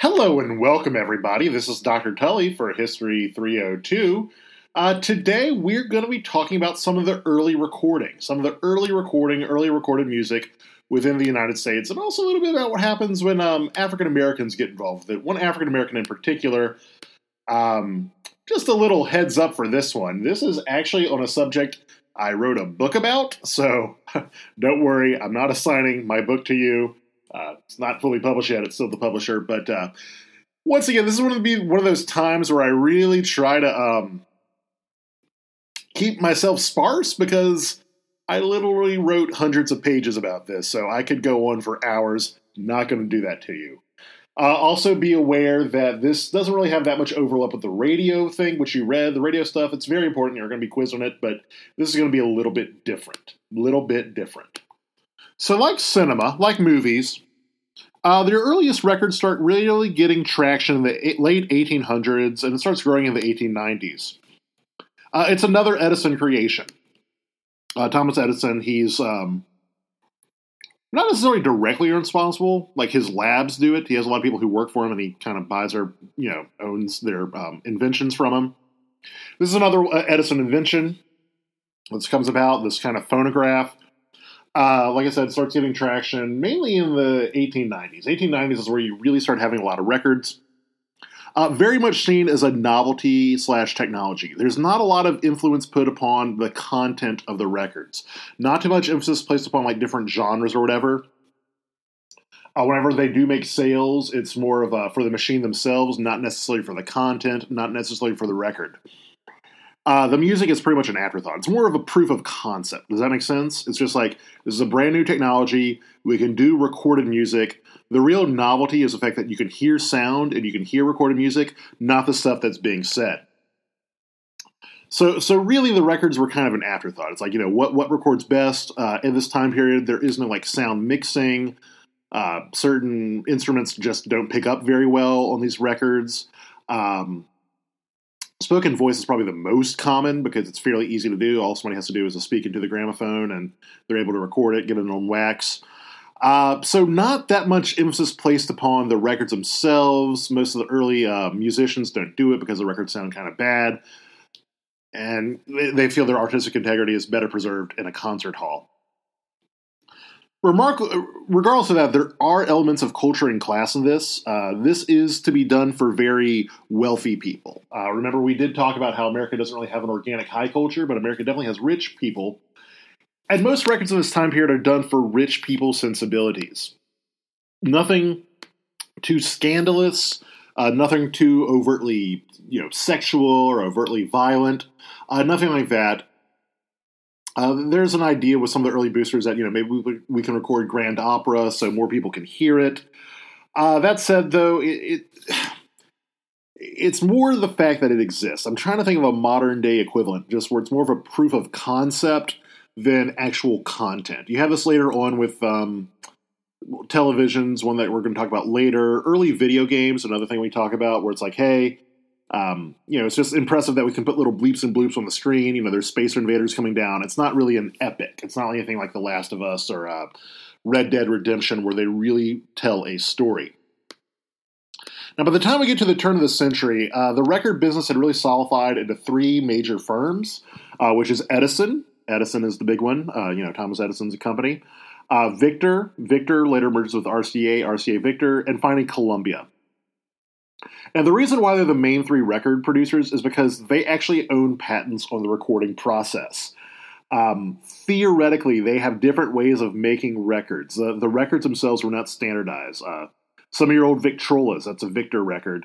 Hello and welcome, everybody. This is Dr. Tully for History 302. Uh, today, we're going to be talking about some of the early recording, some of the early recording, early recorded music within the United States, and also a little bit about what happens when um, African Americans get involved with it. One African American in particular. Um, just a little heads up for this one. This is actually on a subject I wrote a book about, so don't worry, I'm not assigning my book to you. Uh, it's not fully published yet; it's still the publisher. But uh, once again, this is one of the one of those times where I really try to um, keep myself sparse because I literally wrote hundreds of pages about this, so I could go on for hours. Not going to do that to you. Uh, also, be aware that this doesn't really have that much overlap with the radio thing, which you read. The radio stuff, it's very important. You're going to be quizzed on it, but this is going to be a little bit different. A little bit different. So, like cinema, like movies, uh, their earliest records start really getting traction in the late 1800s and it starts growing in the 1890s. Uh, it's another Edison creation. Uh, Thomas Edison, he's um, not necessarily directly responsible, like his labs do it. He has a lot of people who work for him and he kind of buys or, you know, owns their um, inventions from him. This is another uh, Edison invention. This comes about, this kind of phonograph uh, like I said, starts getting traction mainly in the 1890s. 1890s is where you really start having a lot of records. Uh, very much seen as a novelty slash technology. There's not a lot of influence put upon the content of the records. Not too much emphasis placed upon like different genres or whatever. Uh, whenever they do make sales, it's more of a, for the machine themselves, not necessarily for the content, not necessarily for the record. Uh, the music is pretty much an afterthought. It's more of a proof of concept. Does that make sense? It's just like this is a brand new technology. We can do recorded music. The real novelty is the fact that you can hear sound and you can hear recorded music, not the stuff that's being said. So, so really, the records were kind of an afterthought. It's like you know what what records best uh, in this time period. There is no like sound mixing. Uh, certain instruments just don't pick up very well on these records. Um, Spoken voice is probably the most common because it's fairly easy to do. All somebody has to do is speak into the gramophone and they're able to record it, get it on wax. Uh, so, not that much emphasis placed upon the records themselves. Most of the early uh, musicians don't do it because the records sound kind of bad, and they feel their artistic integrity is better preserved in a concert hall. Remark- regardless of that, there are elements of culture and class in this. Uh, this is to be done for very wealthy people. Uh, remember, we did talk about how America doesn't really have an organic high culture, but America definitely has rich people. And most records in this time period are done for rich people's sensibilities. Nothing too scandalous, uh, nothing too overtly, you know, sexual or overtly violent, uh, nothing like that. Uh, there's an idea with some of the early boosters that you know maybe we, we can record grand opera so more people can hear it. Uh, that said, though, it, it, it's more the fact that it exists. I'm trying to think of a modern day equivalent, just where it's more of a proof of concept than actual content. You have this later on with um, televisions, one that we're going to talk about later. Early video games, another thing we talk about, where it's like, hey, um, you know, it's just impressive that we can put little bleeps and bloops on the screen. You know, there's space invaders coming down. It's not really an epic. It's not anything like The Last of Us or uh, Red Dead Redemption where they really tell a story. Now, by the time we get to the turn of the century, uh, the record business had really solidified into three major firms, uh, which is Edison. Edison is the big one. Uh, you know, Thomas Edison's a company. Uh, Victor. Victor later merges with RCA. RCA Victor, and finally Columbia. And the reason why they're the main three record producers is because they actually own patents on the recording process. Um, theoretically, they have different ways of making records. The, the records themselves were not standardized. Uh, some of your old Victrolas, that's a Victor record.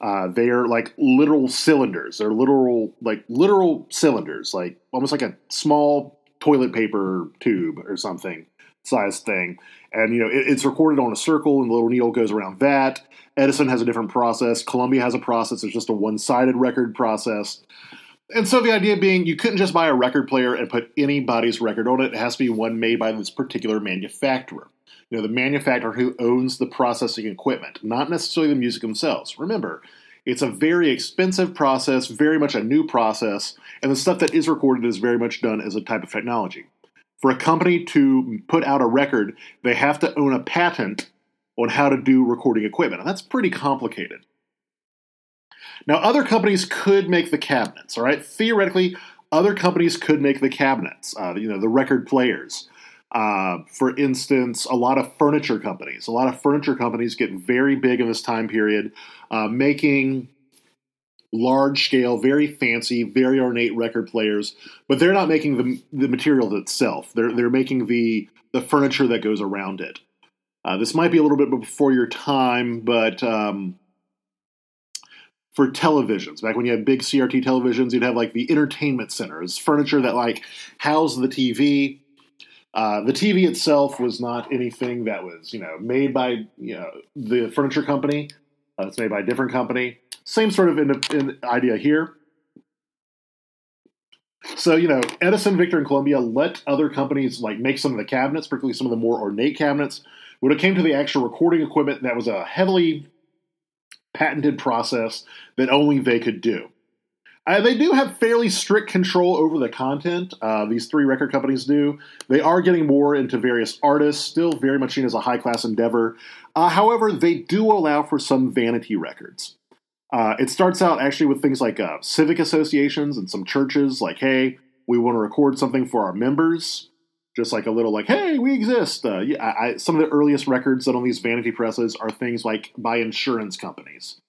Uh, they are like literal cylinders. They're literal, like literal cylinders, like almost like a small toilet paper tube or something size thing. And you know, it, it's recorded on a circle, and the little needle goes around that. Edison has a different process. Columbia has a process. It's just a one-sided record process. And so the idea being you couldn't just buy a record player and put anybody's record on it. It has to be one made by this particular manufacturer. You know, the manufacturer who owns the processing equipment, not necessarily the music themselves. Remember, it's a very expensive process, very much a new process, and the stuff that is recorded is very much done as a type of technology. For a company to put out a record, they have to own a patent on how to do recording equipment, and that's pretty complicated. Now, other companies could make the cabinets, all right? Theoretically, other companies could make the cabinets, uh, you know, the record players. Uh, for instance, a lot of furniture companies, a lot of furniture companies get very big in this time period, uh, making large scale, very fancy, very ornate record players, but they're not making the, the material itself. They're, they're making the, the furniture that goes around it. Uh, this might be a little bit before your time, but um, for televisions, back when you had big CRT televisions, you'd have like the entertainment centers, furniture that like housed the TV. Uh, the TV itself was not anything that was, you know, made by you know the furniture company. Uh, it's made by a different company. Same sort of in, in idea here. So you know, Edison, Victor, and Columbia let other companies like make some of the cabinets, particularly some of the more ornate cabinets. When it came to the actual recording equipment, that was a heavily patented process that only they could do. Uh, they do have fairly strict control over the content. Uh, these three record companies do. They are getting more into various artists, still very much seen as a high class endeavor. Uh, however, they do allow for some vanity records. Uh, it starts out actually with things like uh, civic associations and some churches, like, hey, we want to record something for our members. Just like a little like hey we exist. Uh, yeah, I, some of the earliest records that on these vanity presses are things like by insurance companies.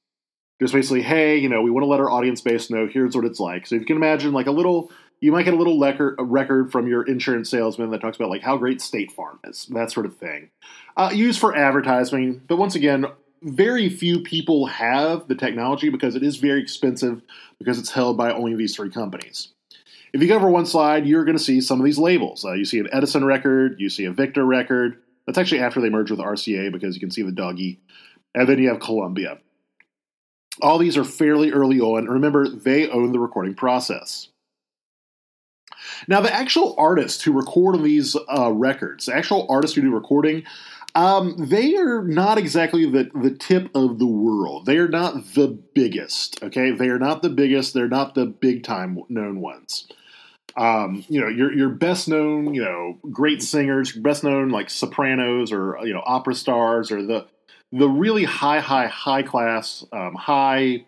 Just basically hey you know we want to let our audience base know here's what it's like. So you can imagine like a little you might get a little lecker, a record from your insurance salesman that talks about like how great state farm is that sort of thing uh, used for advertising but once again very few people have the technology because it is very expensive because it's held by only these three companies if you go over one slide, you're going to see some of these labels. Uh, you see an Edison record, you see a Victor record. That's actually after they merged with RCA because you can see the doggy. And then you have Columbia. All these are fairly early on. Remember, they own the recording process. Now, the actual artists who record on these uh, records, the actual artists who do recording, um, they are not exactly the, the tip of the world. They are not the biggest, okay? They are not the biggest. They're not the big time known ones um, you know, your your best known, you know, great singers, best known like sopranos or you know opera stars or the the really high, high, high class, um, high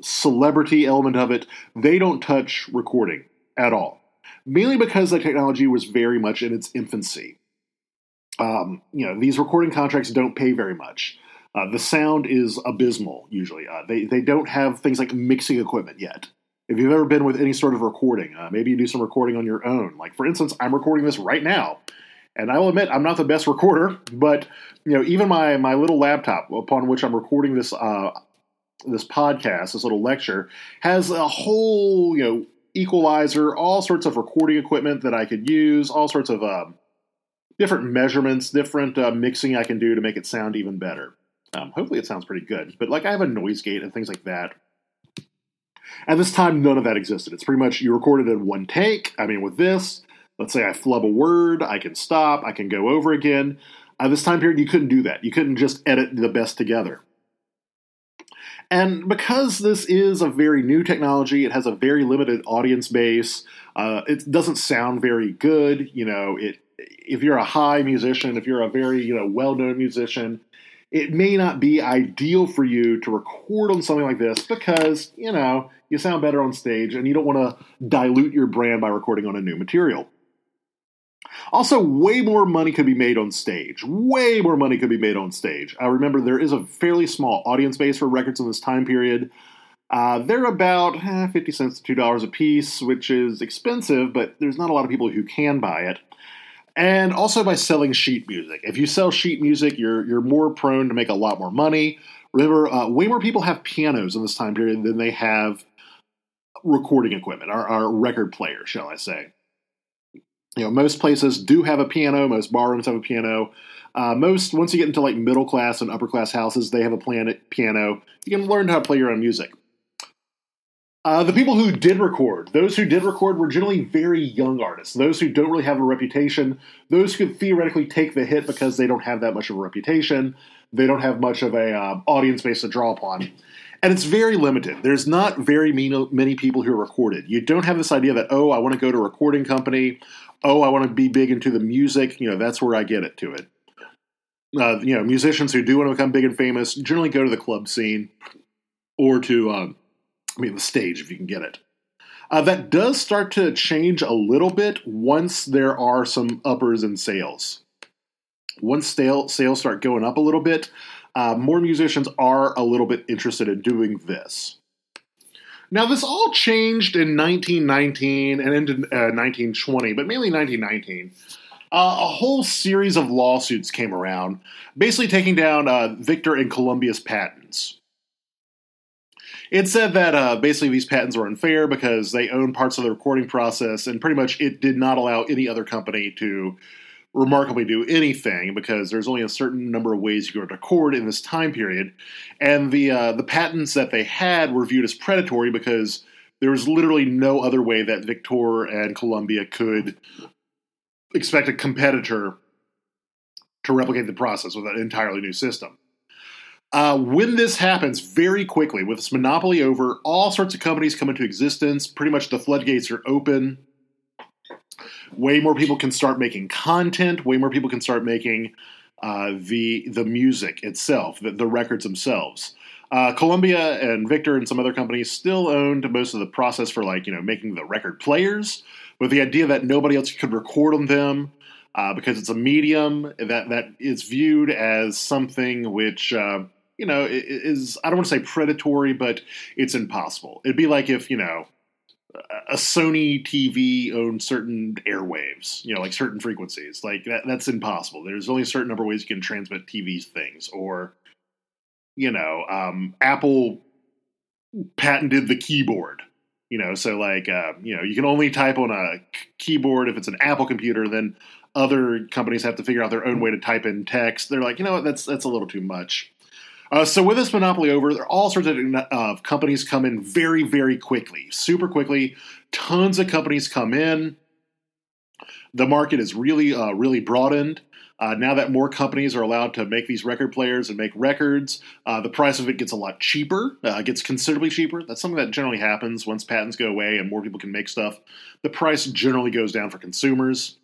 celebrity element of it. They don't touch recording at all, mainly because the technology was very much in its infancy. Um, you know, these recording contracts don't pay very much. Uh, the sound is abysmal usually. Uh, they they don't have things like mixing equipment yet if you've ever been with any sort of recording, uh, maybe you do some recording on your own. Like for instance, I'm recording this right now, and I will admit I'm not the best recorder, but you know even my my little laptop upon which I'm recording this uh, this podcast, this little lecture, has a whole you know equalizer, all sorts of recording equipment that I could use, all sorts of uh, different measurements, different uh, mixing I can do to make it sound even better. Um, hopefully, it sounds pretty good. But like I have a noise gate and things like that at this time, none of that existed. It's pretty much you recorded in one take. I mean, with this, let's say I flub a word, I can stop, I can go over again. At this time period, you couldn't do that. You couldn't just edit the best together. And because this is a very new technology, it has a very limited audience base. Uh, it doesn't sound very good. You know, it if you're a high musician, if you're a very you know well-known musician, it may not be ideal for you to record on something like this because you know you sound better on stage and you don't want to dilute your brand by recording on a new material. Also, way more money could be made on stage. Way more money could be made on stage. I remember there is a fairly small audience base for records in this time period. Uh, they're about eh, 50 cents to $2 a piece, which is expensive, but there's not a lot of people who can buy it. And also by selling sheet music. If you sell sheet music, you're, you're more prone to make a lot more money. Remember, uh, way more people have pianos in this time period than they have recording equipment, our record player, shall I say. You know, most places do have a piano. Most barrooms have a piano. Uh, most, once you get into like middle class and upper class houses, they have a planet piano. You can learn how to play your own music. Uh, the people who did record, those who did record were generally very young artists. Those who don't really have a reputation, those who could theoretically take the hit because they don't have that much of a reputation, they don't have much of a uh, audience base to draw upon and it's very limited. There's not very many people who are recorded. You don't have this idea that oh, I want to go to a recording company. Oh, I want to be big into the music. You know, that's where I get it to it. uh, you know, musicians who do want to become big and famous generally go to the club scene or to, um, I mean, the stage if you can get it. Uh, that does start to change a little bit once there are some uppers in sales. Once sales start going up a little bit, uh, more musicians are a little bit interested in doing this. Now, this all changed in 1919 and into uh, 1920, but mainly 1919. Uh, a whole series of lawsuits came around, basically taking down uh, Victor and Columbia's patents. It said that uh, basically these patents were unfair because they owned parts of the recording process, and pretty much it did not allow any other company to remarkably do anything because there's only a certain number of ways you can record in this time period, and the uh, the patents that they had were viewed as predatory because there was literally no other way that Victor and Columbia could expect a competitor to replicate the process with an entirely new system. Uh, when this happens very quickly, with this monopoly over, all sorts of companies come into existence. Pretty much the floodgates are open. Way more people can start making content. Way more people can start making uh, the the music itself, the, the records themselves. Uh, Columbia and Victor and some other companies still owned most of the process for like you know making the record players, with the idea that nobody else could record on them uh, because it's a medium that that is viewed as something which uh, you know is I don't want to say predatory, but it's impossible. It'd be like if you know a Sony TV owned certain airwaves, you know, like certain frequencies. Like that, that's impossible. There's only a certain number of ways you can transmit TV things, or you know, um, Apple patented the keyboard. You know, so like uh, you know, you can only type on a keyboard if it's an Apple computer. Then other companies have to figure out their own way to type in text. They're like, you know what, that's that's a little too much. Uh, so with this monopoly over, there are all sorts of uh, companies come in very, very quickly, super quickly. Tons of companies come in. The market is really, uh, really broadened. Uh, now that more companies are allowed to make these record players and make records, uh, the price of it gets a lot cheaper. Uh, gets considerably cheaper. That's something that generally happens once patents go away and more people can make stuff. The price generally goes down for consumers.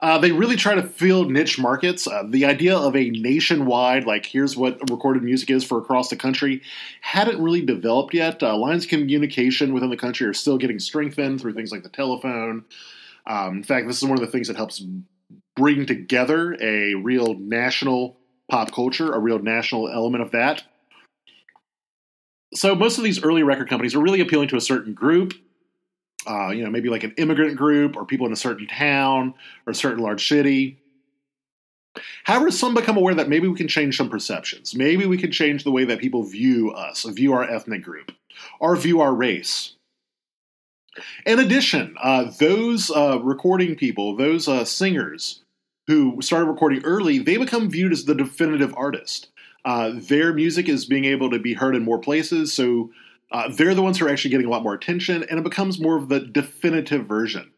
Uh, they really try to fill niche markets. Uh, the idea of a nationwide, like here's what recorded music is for across the country, hadn't really developed yet. Uh, lines of communication within the country are still getting strengthened through things like the telephone. Um, in fact, this is one of the things that helps bring together a real national pop culture, a real national element of that. So most of these early record companies are really appealing to a certain group uh, you know, maybe like an immigrant group or people in a certain town or a certain large city. However, some become aware that maybe we can change some perceptions. Maybe we can change the way that people view us, view our ethnic group, or view our race. In addition, uh, those uh, recording people, those uh, singers who started recording early, they become viewed as the definitive artist. Uh, their music is being able to be heard in more places, so uh, they're the ones who are actually getting a lot more attention, and it becomes more of the definitive version.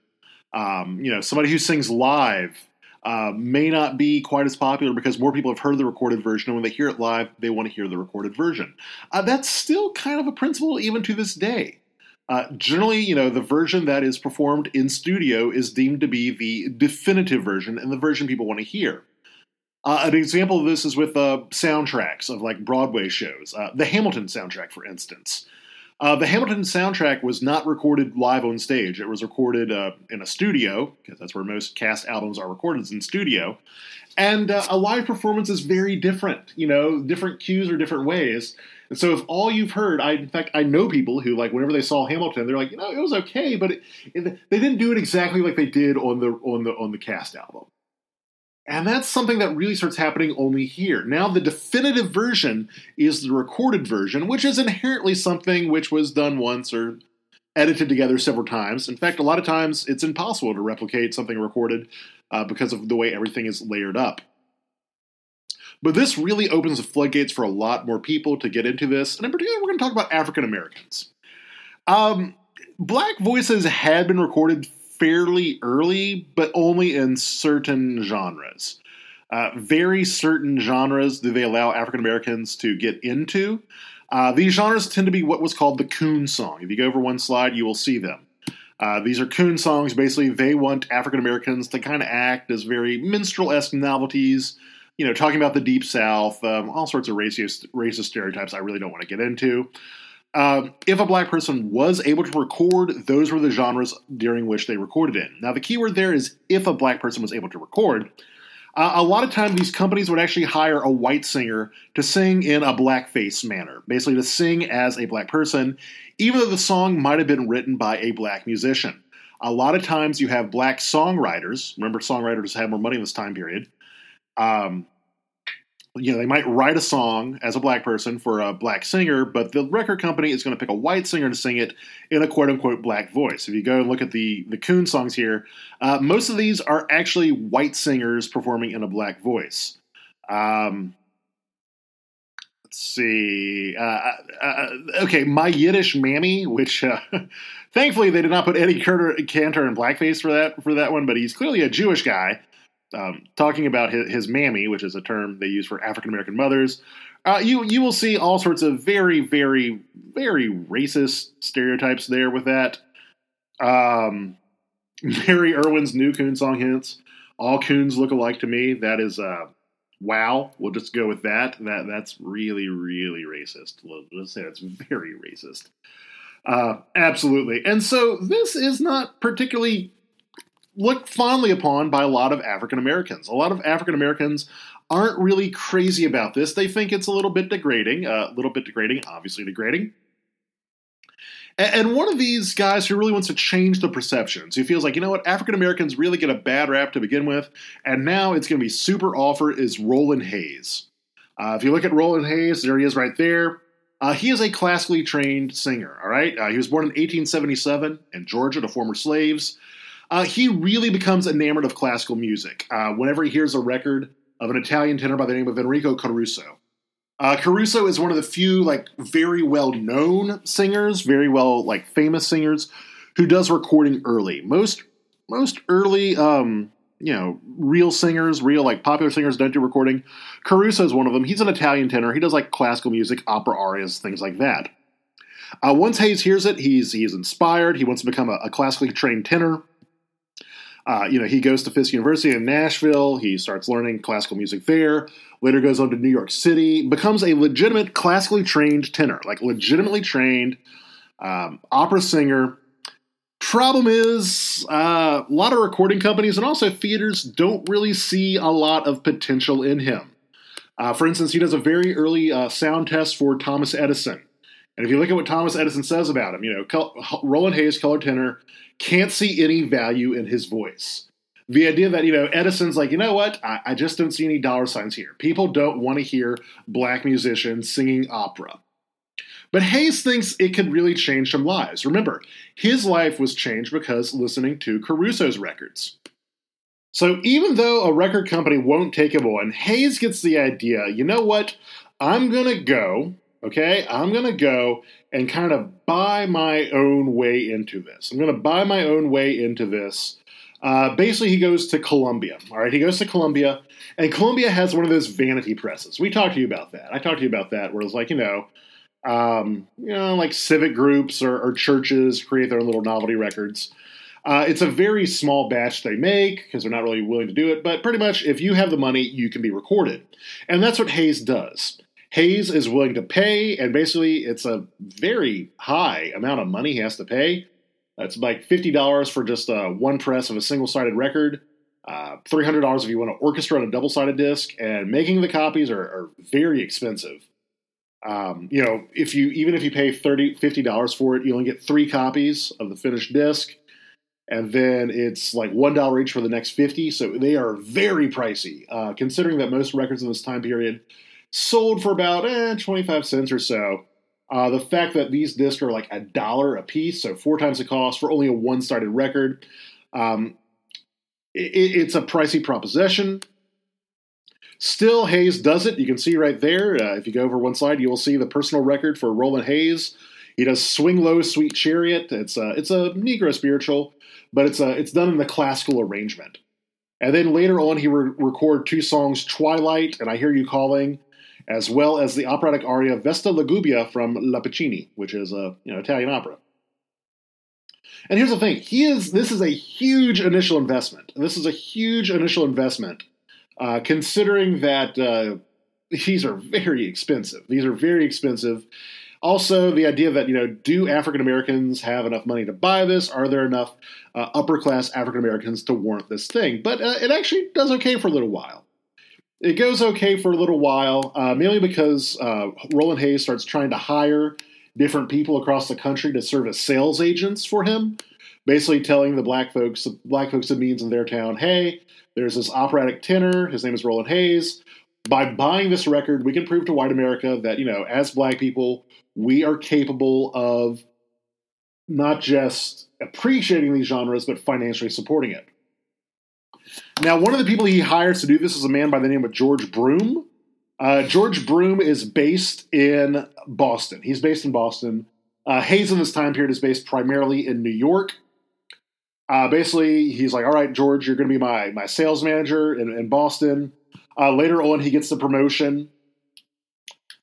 Um, you know, somebody who sings live uh, may not be quite as popular because more people have heard the recorded version, and when they hear it live, they want to hear the recorded version. Uh, that's still kind of a principle even to this day. Uh, generally, you know, the version that is performed in studio is deemed to be the definitive version and the version people want to hear. Uh, an example of this is with uh, soundtracks of like Broadway shows. Uh, the Hamilton soundtrack, for instance. Uh, the Hamilton soundtrack was not recorded live on stage. It was recorded uh, in a studio, because that's where most cast albums are recorded, is in studio. And uh, a live performance is very different. You know, different cues or different ways. And so, if all you've heard, I in fact I know people who like whenever they saw Hamilton, they're like, you know, it was okay, but it, it, they didn't do it exactly like they did on the on the on the cast album. And that's something that really starts happening only here. Now, the definitive version is the recorded version, which is inherently something which was done once or edited together several times. In fact, a lot of times it's impossible to replicate something recorded uh, because of the way everything is layered up. But this really opens the floodgates for a lot more people to get into this. And in particular, we're going to talk about African Americans. Um, black voices had been recorded fairly early, but only in certain genres. Uh, very certain genres do they allow African Americans to get into. Uh, these genres tend to be what was called the coon song. If you go over one slide, you will see them. Uh, these are coon songs. Basically, they want African Americans to kind of act as very minstrel esque novelties, you know, talking about the Deep South, um, all sorts of racist, racist stereotypes I really don't want to get into. Um, if a black person was able to record, those were the genres during which they recorded in. Now, the key word there is if a black person was able to record. Uh, a lot of times, these companies would actually hire a white singer to sing in a blackface manner, basically to sing as a black person, even though the song might have been written by a black musician. A lot of times, you have black songwriters. Remember, songwriters had more money in this time period. Um, you know, they might write a song as a black person for a black singer, but the record company is going to pick a white singer to sing it in a quote unquote black voice. If you go and look at the the Coon songs here, uh, most of these are actually white singers performing in a black voice. Um, let's see. Uh, uh, uh okay, my Yiddish mammy, which uh, thankfully they did not put Eddie Cantor in blackface for that for that one, but he's clearly a Jewish guy um, talking about his, his, mammy, which is a term they use for African American mothers, uh, you you will see all sorts of very very very racist stereotypes there with that. Um, Mary Irwin's new coon song hints. All coons look alike to me. That is uh, wow. We'll just go with that. That that's really really racist. Let's say that's very racist. Uh, absolutely. And so this is not particularly looked fondly upon by a lot of African Americans. A lot of African Americans aren't really crazy about this. They think it's a little bit degrading, a uh, little bit degrading, obviously degrading. And one of these guys who really wants to change the perceptions, who feels like, you know what, African Americans really get a bad rap to begin with, and now it's going to be super offer, is Roland Hayes. Uh, if you look at Roland Hayes, there he is right there. Uh, he is a classically trained singer, all right? Uh, he was born in 1877 in Georgia to former slaves. Uh, he really becomes enamored of classical music uh, whenever he hears a record of an Italian tenor by the name of Enrico Caruso. Uh, Caruso is one of the few like very well known singers, very well like famous singers who does recording early. Most most early um, you know real singers, real like popular singers don't do recording. Caruso is one of them. He's an Italian tenor. He does like classical music, opera arias, things like that. Uh, once Hayes hears it, he's he's inspired. He wants to become a, a classically trained tenor. Uh, you know, he goes to Fisk University in Nashville. He starts learning classical music there. Later goes on to New York City, becomes a legitimate classically trained tenor, like legitimately trained um, opera singer. Problem is, uh, a lot of recording companies and also theaters don't really see a lot of potential in him. Uh, for instance, he does a very early uh, sound test for Thomas Edison. And if you look at what Thomas Edison says about him, you know, Roland Hayes, color tenor, can't see any value in his voice. The idea that, you know, Edison's like, you know what? I, I just don't see any dollar signs here. People don't want to hear black musicians singing opera. But Hayes thinks it could really change some lives. Remember, his life was changed because listening to Caruso's records. So even though a record company won't take him on, Hayes gets the idea you know what? I'm going to go Okay, I'm going to go and kind of buy my own way into this. I'm going to buy my own way into this. Uh, basically, he goes to Columbia. All right, he goes to Columbia, and Columbia has one of those vanity presses. We talked to you about that. I talked to you about that, where it's like, you know, um, you know, like civic groups or, or, churches create their own little novelty records. Uh, it's a very small batch they make because they're not really willing to do it, but pretty much if you have the money, you can be recorded. And that's what Hayes does. Hayes is willing to pay, and basically it's a very high amount of money he has to pay. It's like fifty dollars for just uh, one press of a single-sided record, uh, three hundred dollars if you want to orchestra on a double-sided disc, and making the copies are, are very expensive. Um, you know, if you even if you pay 30 50 dollars for it, you only get three copies of the finished disc, and then it's like one dollar each for the next fifty. So they are very pricey, uh, considering that most records in this time period sold for about eh, 25 cents or so. Uh, the fact that these discs are like a dollar a piece, so four times the cost for only a one sided record, um, it, it's a pricey proposition. Still, Hayes does it. You can see right there. Uh, if you go over one slide, you will see the personal record for Roland Hayes. He does "Swing Low, Sweet Chariot." It's a it's a Negro spiritual, but it's a it's done in the classical arrangement. And then later on, he re- record two songs, "Twilight" and "I Hear You Calling," as well as the operatic aria Vesti la giubba from Pagliacci, which is a you know, Italian opera. And here's the thing: he is. This is a huge initial investment. This is a huge initial investment, uh, considering that uh, these are very expensive. These are very expensive. Also, the idea that you know, do African Americans have enough money to buy this? Are there enough uh, upper class African Americans to warrant this thing? But uh, it actually does okay for a little while. It goes okay for a little while, uh, mainly because uh, Roland Hayes starts trying to hire different people across the country to serve as sales agents for him, basically telling the black folks, the black folks of means in their town, hey, there's this operatic tenor. His name is Roland Hayes. By buying this record, we can prove to white America that, you know, as black people, we are capable of not just appreciating these genres, but financially supporting it. Now, one of the people he hires to do this is a man by the name of George Broome. Uh, George Broome is based in Boston. He's based in Boston. Uh, Hayes in this time period is based primarily in New York. Uh, basically, he's like, "All right, George, you're going to be my my sales manager in, in Boston." Uh, later on, he gets the promotion.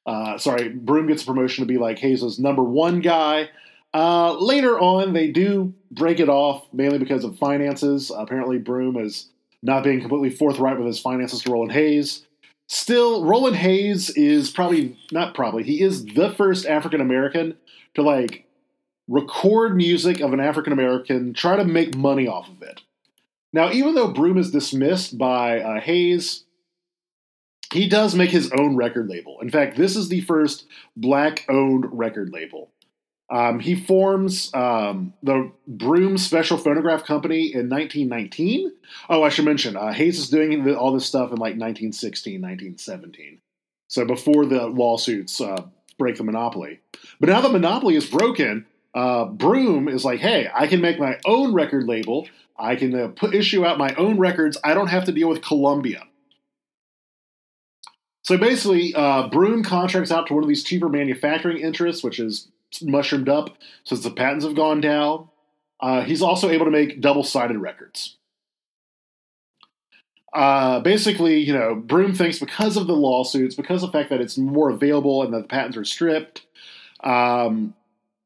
Uh, sorry, Broome gets a promotion to be like Hayes' number one guy. Uh, later on, they do break it off mainly because of finances. apparently, Broome is not being completely forthright with his finances to Roland Hayes. Still, Roland Hayes is probably not probably he is the first African American to like record music of an African American, try to make money off of it. Now, even though Broome is dismissed by uh, Hayes, he does make his own record label. In fact, this is the first black owned record label. Um, he forms um, the Broome Special Phonograph Company in 1919. Oh, I should mention, uh, Hayes is doing all this stuff in like 1916, 1917. So before the lawsuits uh, break the monopoly. But now the monopoly is broken, uh, Broome is like, hey, I can make my own record label. I can uh, put, issue out my own records. I don't have to deal with Columbia. So basically, uh, Broome contracts out to one of these cheaper manufacturing interests, which is mushroomed up since the patents have gone down. Uh, he's also able to make double sided records. Uh, basically, you know, Broome thinks because of the lawsuits, because of the fact that it's more available and that the patents are stripped, um,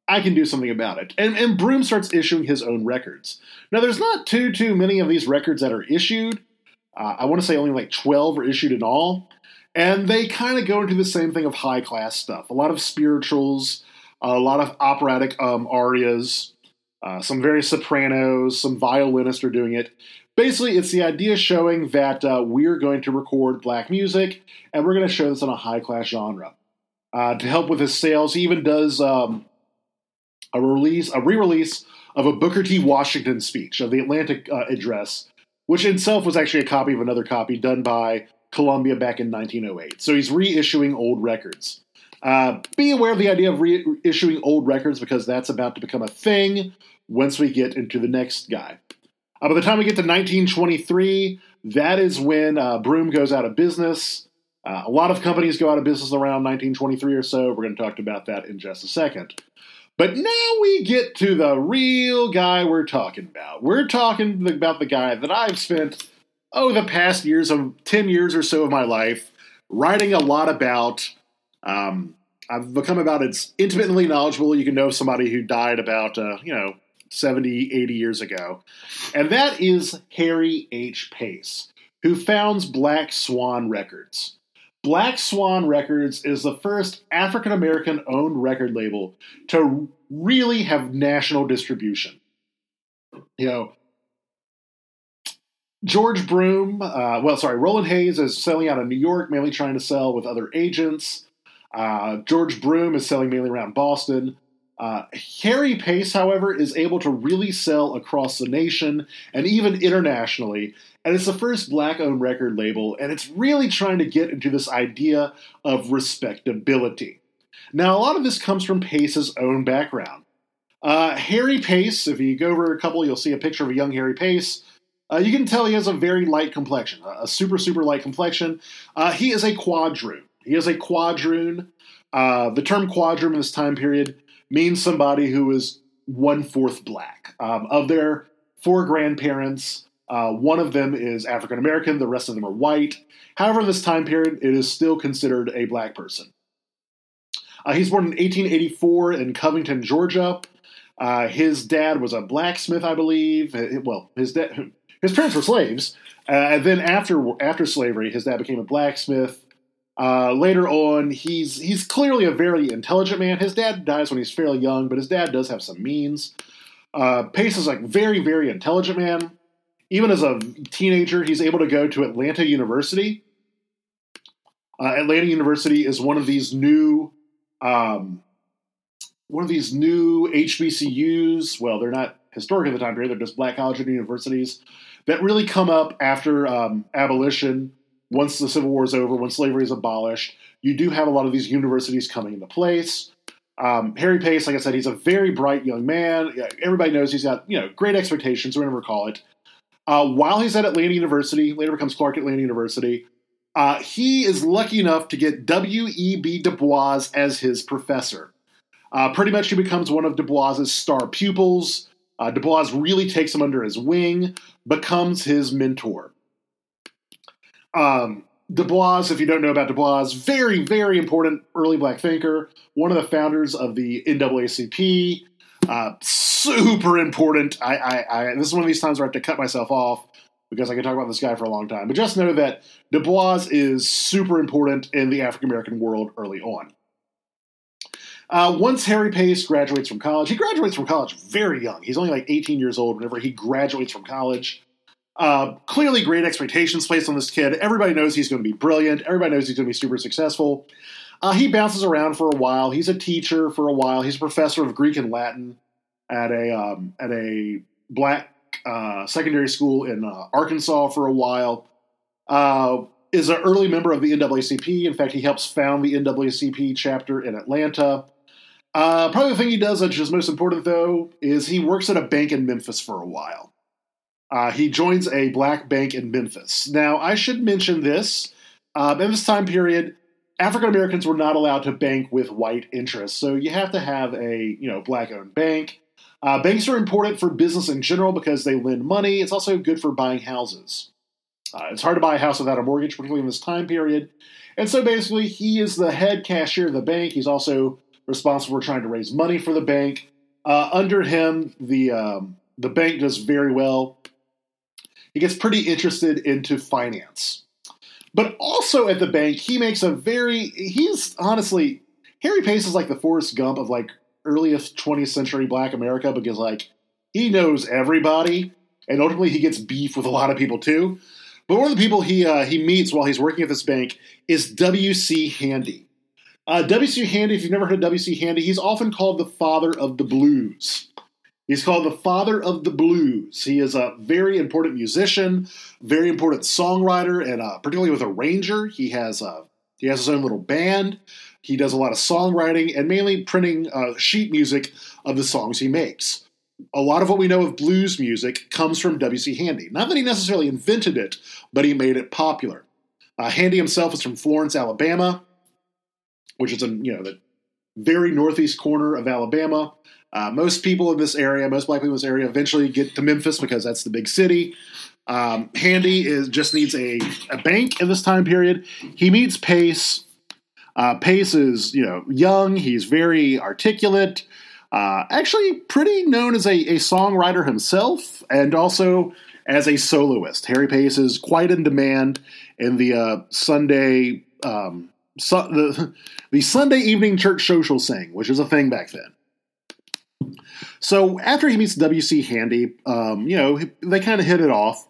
I can do something about it. And, and Broome starts issuing his own records. Now, there's not too too many of these records that are issued. Uh, I want to say only like 12 are issued in all. And they kind of go into the same thing of high class stuff. A lot of spirituals, a lot of operatic um, arias, uh, some very sopranos, some violinists are doing it. Basically, it's the idea showing that uh, we're going to record black music and we're going to show this in a high class genre. Uh, to help with his sales, he even does um, a release, a re-release of a Booker T. Washington speech of the Atlanta uh, Address, which itself was actually a copy of another copy done by Columbia back in 1908. So he's reissuing old records. Uh, be aware of the idea of reissuing old records because that's about to become a thing once we get into the next guy. Uh, by the time we get to 1923, that is when uh, Broome goes out of business. Uh, a lot of companies go out of business around 1923 or so. We're going to talk about that in just a second. But now we get to the real guy we're talking about. We're talking about the guy that I've spent, oh, the past years of 10 years or so of my life writing a lot about. Um, I've become about as intimately knowledgeable you can know somebody who died about, uh, you know, 70, 80 years ago. And that is Harry H. Pace, who founds Black Swan Records. Black Swan Records is the first African American owned record label to really have national distribution. You know, George Broome, uh, well, sorry, Roland Hayes is selling out of New York, mainly trying to sell with other agents. Uh, George Broome is selling mainly around Boston. Uh, Harry Pace, however, is able to really sell across the nation and even internationally. And it's the first black owned record label, and it's really trying to get into this idea of respectability. Now, a lot of this comes from Pace's own background. Uh, Harry Pace, if you go over a couple, you'll see a picture of a young Harry Pace. Uh, you can tell he has a very light complexion, a super, super light complexion. Uh, he is a quadroon. He is a quadroon. Uh, the term quadroon in this time period means somebody who is one fourth black. Um, of their four grandparents, uh, one of them is African American, the rest of them are white. However, in this time period, it is still considered a black person. Uh, he's born in 1884 in Covington, Georgia. Uh, his dad was a blacksmith, I believe. Uh, well, his dad, his parents were slaves, uh, and then after after slavery, his dad became a blacksmith. Uh, later on, he's he's clearly a very intelligent man. His dad dies when he's fairly young, but his dad does have some means. Uh, Pace is like very very intelligent man. Even as a teenager, he's able to go to Atlanta University. Uh, Atlanta University is one of these new um, one of these new HBCUs. Well, they're not historic at the time period; they're just black colleges and universities that really come up after um, abolition. Once the Civil War is over, when slavery is abolished, you do have a lot of these universities coming into place. Um, Harry Pace, like I said, he's a very bright young man. Everybody knows he's got you know great expectations, whatever we call it. Uh, while he's at Atlanta University, later becomes Clark Atlanta University, uh, he is lucky enough to get W.E.B. Du Bois as his professor. Uh, pretty much, he becomes one of Du Bois's star pupils. Uh, Du Bois really takes him under his wing, becomes his mentor. Um, Du Bois, if you don't know about Du Bois, very, very important early black thinker, one of the founders of the NAACP. Uh, super important. I, I, I, this is one of these times where I have to cut myself off because I can talk about this guy for a long time. But just know that Du Bois is super important in the African American world early on. Uh, once Harry Pace graduates from college, he graduates from college very young. He's only like 18 years old whenever he graduates from college. Uh, clearly, great expectations placed on this kid. Everybody knows he's going to be brilliant. Everybody knows he's going to be super successful. Uh, he bounces around for a while. He's a teacher for a while. He's a professor of Greek and Latin at a um, at a black uh, secondary school in uh, Arkansas for a while. Uh, is an early member of the NAACP. In fact, he helps found the NAACP chapter in Atlanta. Uh, probably the thing he does, which is most important though, is he works at a bank in Memphis for a while. Uh, he joins a black bank in Memphis. Now, I should mention this. Uh, in this time period, African Americans were not allowed to bank with white interests, so you have to have a you know black-owned bank. Uh, banks are important for business in general because they lend money. It's also good for buying houses. Uh, it's hard to buy a house without a mortgage, particularly in this time period. And so basically, he is the head cashier of the bank. He's also responsible for trying to raise money for the bank. Uh, under him, the um, the bank does very well. He gets pretty interested into finance, but also at the bank, he makes a very. He's honestly Harry Pace is like the Forrest Gump of like earliest 20th century Black America because like he knows everybody, and ultimately he gets beef with a lot of people too. But one of the people he uh, he meets while he's working at this bank is W.C. Handy. Uh, W.C. Handy, if you've never heard of W.C. Handy, he's often called the father of the blues. He's called the father of the blues. He is a very important musician, very important songwriter, and uh, particularly with arranger. He has a he has his own little band. He does a lot of songwriting and mainly printing uh, sheet music of the songs he makes. A lot of what we know of blues music comes from W.C. Handy. Not that he necessarily invented it, but he made it popular. Uh, Handy himself is from Florence, Alabama which is in you know the very northeast corner of Alabama. Uh, most people in this area, most black people in this area, eventually get to Memphis because that's the big city. Um, Handy is just needs a, a bank in this time period. He meets Pace. Uh, Pace is you know young. He's very articulate. Uh, actually, pretty known as a, a songwriter himself, and also as a soloist. Harry Pace is quite in demand in the uh, Sunday um, su- the the Sunday evening church social sing, which is a thing back then. So after he meets W.C. Handy, um, you know, they kind of hit it off.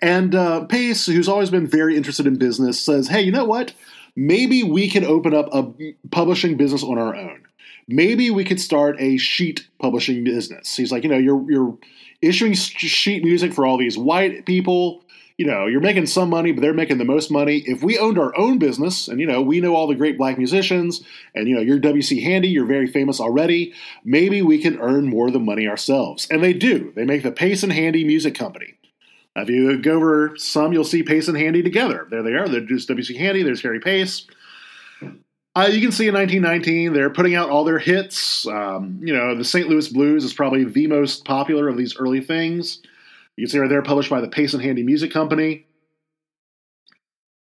And uh, Pace, who's always been very interested in business, says, "Hey, you know what? Maybe we can open up a publishing business on our own. Maybe we could start a sheet publishing business." He's like, "You know, you're you're issuing sheet music for all these white people you know, you're making some money, but they're making the most money. If we owned our own business, and you know, we know all the great black musicians, and you know, you're WC Handy, you're very famous already, maybe we can earn more of the money ourselves. And they do. They make the Pace and Handy Music Company. If you go over some, you'll see Pace and Handy together. There they are. They're just WC Handy. There's Harry Pace. Uh, you can see in 1919 they're putting out all their hits. Um, you know, the St. Louis Blues is probably the most popular of these early things. You can see right there, published by the Pace and Handy Music Company.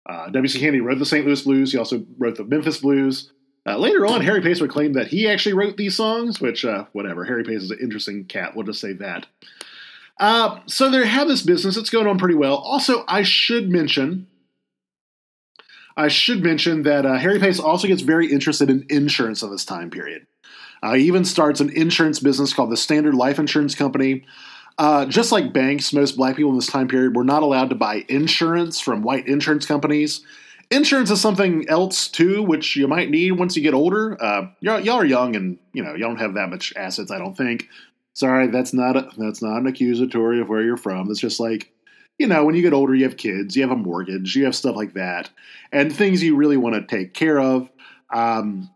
Uh, W.C. Handy wrote the St. Louis Blues. He also wrote the Memphis Blues. Uh, later on, Harry Pace would claim that he actually wrote these songs, which, uh, whatever. Harry Pace is an interesting cat. We'll just say that. Uh, so they have this business. It's going on pretty well. Also, I should mention, I should mention that uh, Harry Pace also gets very interested in insurance in this time period. Uh, he even starts an insurance business called the Standard Life Insurance Company. Uh, just like banks, most black people in this time period were not allowed to buy insurance from white insurance companies. Insurance is something else too, which you might need once you get older. Uh, y'all, y'all, are young, and you know y'all don't have that much assets. I don't think. Sorry, that's not a, that's not an accusatory of where you're from. It's just like you know when you get older, you have kids, you have a mortgage, you have stuff like that, and things you really want to take care of. Um,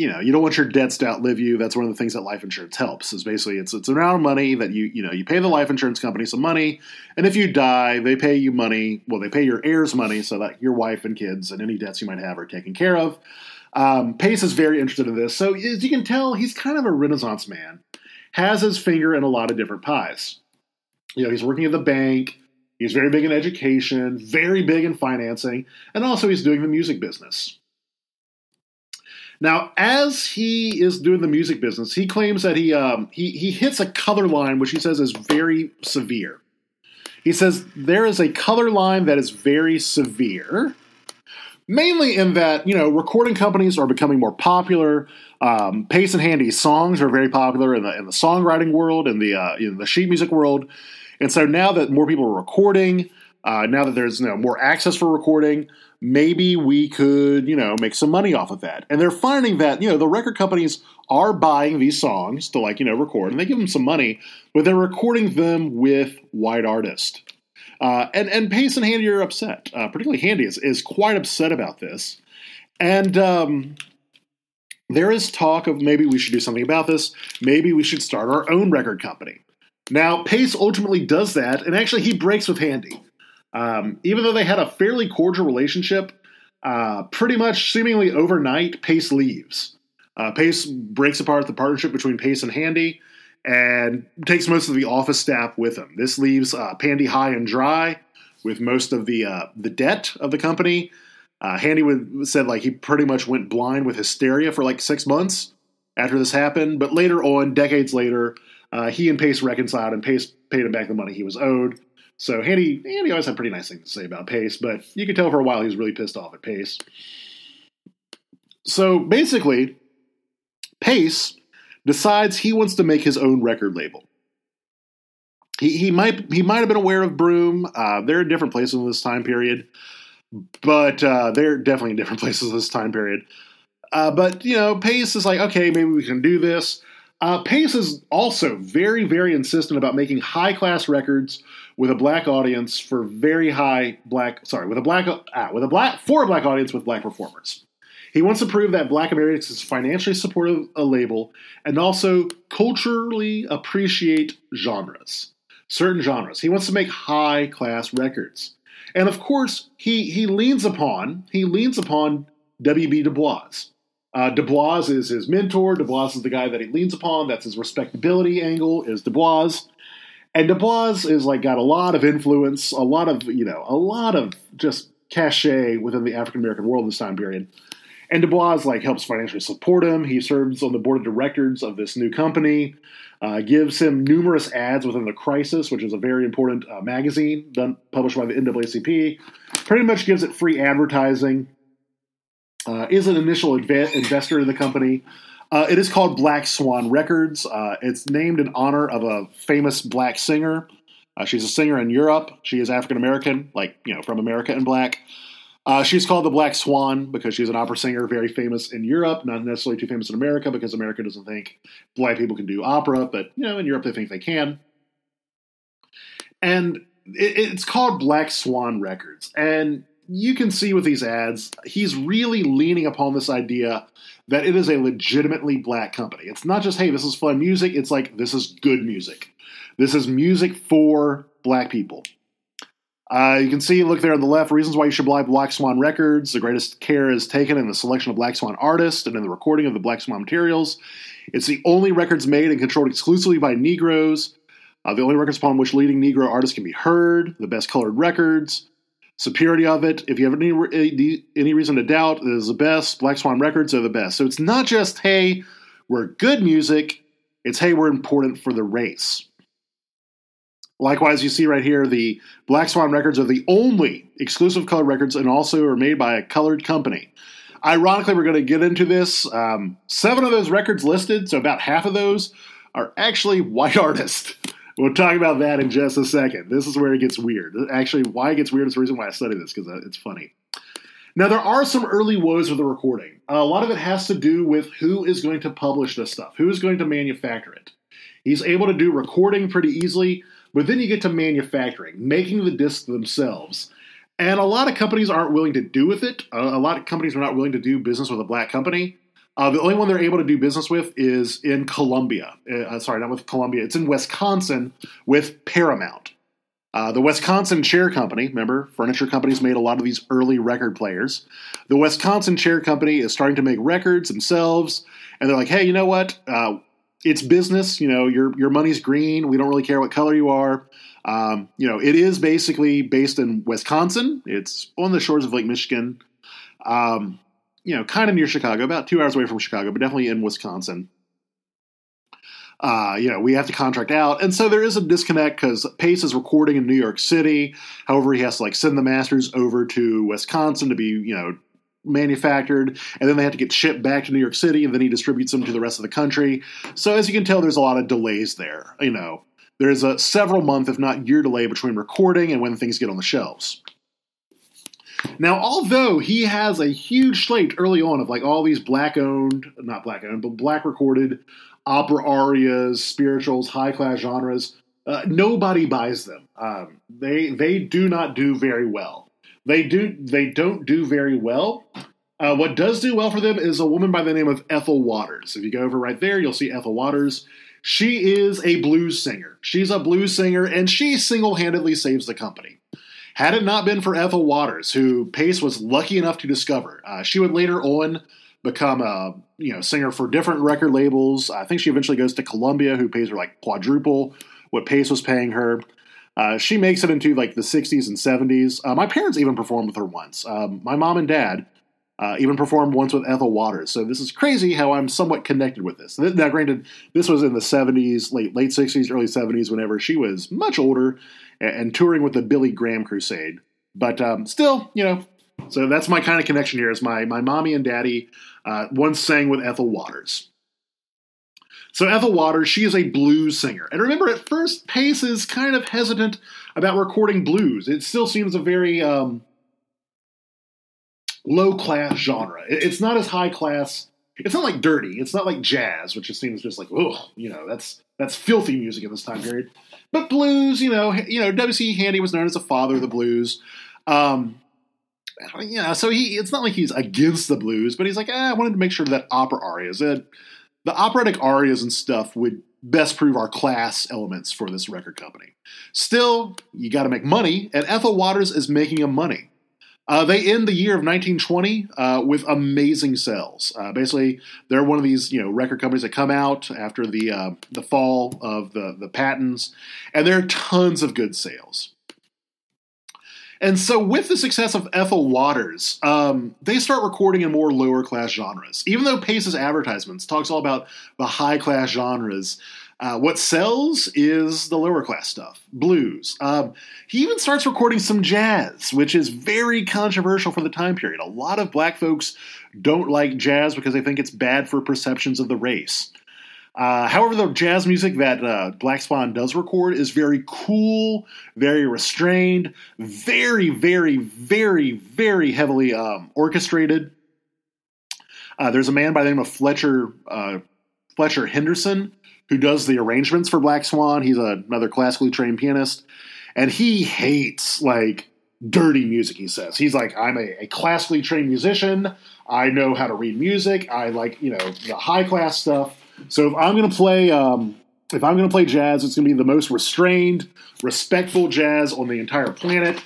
you know you don't want your debts to outlive you. That's one of the things that life insurance helps is basically it's it's an amount of money that you you know you pay the life insurance company some money and if you die they pay you money. Well they pay your heirs money so that your wife and kids and any debts you might have are taken care of. Um, pace is very interested in this. So as you can tell he's kind of a renaissance man. Has his finger in a lot of different pies. You know he's working at the bank. He's very big in education very big in financing and also he's doing the music business now, as he is doing the music business, he claims that he um, he he hits a color line, which he says is very severe. He says there is a color line that is very severe, mainly in that you know recording companies are becoming more popular. Um, Pace and Handy songs are very popular in the in the songwriting world and the uh, in the sheet music world, and so now that more people are recording, uh, now that there's you know, more access for recording, maybe we could, you know, make some money off of that. And they're finding that, you know, the record companies are buying these songs to like, you know, record, and they give them some money, but they're recording them with white artists. Uh, and and Pace and Handy are upset. Uh, particularly Handy is, is quite upset about this. And um, there is talk of maybe we should do something about this. Maybe we should start our own record company. Now, Pace ultimately does that, and actually he breaks with Handy. Um, even though they had a fairly cordial relationship, uh, pretty much seemingly overnight, Pace leaves. Uh, Pace breaks apart the partnership between Pace and Handy and takes most of the office staff with him. This leaves uh, Pandy high and dry with most of the uh, the debt of the company. Uh, Handy would, said like he pretty much went blind with hysteria for like six months after this happened. But later on, decades later, uh, he and Pace reconciled, and Pace paid him back the money he was owed. So Handy, Handy always had pretty nice things to say about Pace, but you could tell for a while he was really pissed off at Pace. So basically, Pace decides he wants to make his own record label. He, he might he might have been aware of Broome. Uh, they're in different places in this time period, but uh, they're definitely in different places in this time period. Uh, but you know, Pace is like, okay, maybe we can do this. Uh, Pace is also very, very insistent about making high class records with a black audience for very high black, sorry, with a black, ah, with a black, for a black audience with black performers. He wants to prove that black Americans is financially support a label and also culturally appreciate genres, certain genres. He wants to make high class records. And of course, he, he leans upon, he leans upon W.B. Du Bois. Uh, Du Bois is his mentor. Du Bois is the guy that he leans upon. That's his respectability angle is Du Bois. And Du Bois is like got a lot of influence, a lot of, you know, a lot of just cachet within the African American world in this time period. And Du Bois like helps financially support him. He serves on the board of directors of this new company. Uh, gives him numerous ads within the Crisis, which is a very important uh, magazine done published by the NAACP. Pretty much gives it free advertising uh, is an initial inv- investor in the company. Uh, it is called Black Swan Records. Uh, it's named in honor of a famous black singer. Uh, she's a singer in Europe. She is African American, like you know, from America and black. Uh, she's called the Black Swan because she's an opera singer, very famous in Europe, not necessarily too famous in America because America doesn't think black people can do opera, but you know, in Europe they think they can. And it, it's called Black Swan Records, and you can see with these ads, he's really leaning upon this idea that it is a legitimately black company. It's not just, hey, this is fun music. It's like, this is good music. This is music for black people. Uh, you can see, look there on the left, reasons why you should buy Black Swan Records. The greatest care is taken in the selection of Black Swan artists and in the recording of the Black Swan materials. It's the only records made and controlled exclusively by Negroes. Uh, the only records upon which leading Negro artists can be heard. The best colored records. Superiority of it. If you have any any reason to doubt, it is the best. Black Swan Records are the best. So it's not just hey, we're good music. It's hey, we're important for the race. Likewise, you see right here the Black Swan records are the only exclusive color records and also are made by a colored company. Ironically, we're going to get into this. Um, seven of those records listed, so about half of those are actually white artists. We'll talk about that in just a second. This is where it gets weird. Actually, why it gets weird is the reason why I study this because uh, it's funny. Now, there are some early woes with the recording. a lot of it has to do with who is going to publish this stuff, who is going to manufacture it. He's able to do recording pretty easily, but then you get to manufacturing, making the discs themselves. And a lot of companies aren't willing to do with it. a lot of companies are not willing to do business with a black company. Uh, the only one they're able to do business with is in Columbia. Uh, sorry, not with Columbia. It's in Wisconsin with Paramount. Uh, the Wisconsin Chair Company, remember, furniture companies made a lot of these early record players. The Wisconsin Chair Company is starting to make records themselves, and they're like, hey, you know what? Uh, it's business. You know, your your money's green. We don't really care what color you are. Um, you know, it is basically based in Wisconsin. It's on the shores of Lake Michigan. Um, you know, kind of near Chicago, about two hours away from Chicago, but definitely in Wisconsin. Uh, you know, we have to contract out, and so there is a disconnect because Pace is recording in New York City. However, he has to like send the masters over to Wisconsin to be, you know, manufactured, and then they have to get shipped back to New York City, and then he distributes them to the rest of the country. So as you can tell, there's a lot of delays there. You know, there's a several month, if not year, delay between recording and when things get on the shelves. Now, although he has a huge slate early on of like all these black owned, not black owned, but black recorded opera arias, spirituals, high class genres, uh, nobody buys them. Um, they they do not do very well. They do they don't do very well. Uh, what does do well for them is a woman by the name of Ethel Waters. If you go over right there, you'll see Ethel Waters. She is a blues singer. She's a blues singer, and she single handedly saves the company. Had it not been for Ethel Waters, who Pace was lucky enough to discover, uh, she would later on become a you know singer for different record labels. I think she eventually goes to Columbia, who pays her like quadruple what Pace was paying her. Uh, she makes it into like the 60s and 70s. Uh, my parents even performed with her once. Um, my mom and dad uh, even performed once with Ethel Waters. So this is crazy how I'm somewhat connected with this. Now, granted, this was in the 70s, late late 60s, early 70s, whenever she was much older and, and touring with the Billy Graham Crusade. But um, still, you know, so that's my kind of connection here. Is my my mommy and daddy uh, once sang with Ethel Waters. So Ethel Waters, she is a blues singer. And remember, at first, Pace is kind of hesitant about recording blues. It still seems a very um, low class genre. It's not as high class. It's not like dirty. It's not like jazz, which just seems just like, oh, you know, that's that's filthy music in this time period. But blues, you know, you know, W.C. Handy was known as the father of the blues. Um, yeah, so he it's not like he's against the blues, but he's like, eh, I wanted to make sure that opera arias, that the operatic arias and stuff would best prove our class elements for this record company. Still, you got to make money, and Ethel Waters is making them money. Uh, they end the year of 1920 uh, with amazing sales. Uh, basically, they're one of these you know record companies that come out after the uh, the fall of the the patents, and there are tons of good sales. And so, with the success of Ethel Waters, um, they start recording in more lower class genres. Even though Pace's advertisements talks all about the high class genres, uh, what sells is the lower class stuff, blues. Um, he even starts recording some jazz, which is very controversial for the time period. A lot of black folks don't like jazz because they think it's bad for perceptions of the race. Uh, however, the jazz music that uh, Black Swan does record is very cool, very restrained, very, very, very, very heavily um, orchestrated. Uh, there's a man by the name of Fletcher uh, Fletcher Henderson who does the arrangements for Black Swan. He's a, another classically trained pianist, and he hates like dirty music. He says he's like, I'm a, a classically trained musician. I know how to read music. I like you know the high class stuff so if I'm to play, um, if I'm to play jazz, it's to be the most restrained, respectful jazz on the entire planet.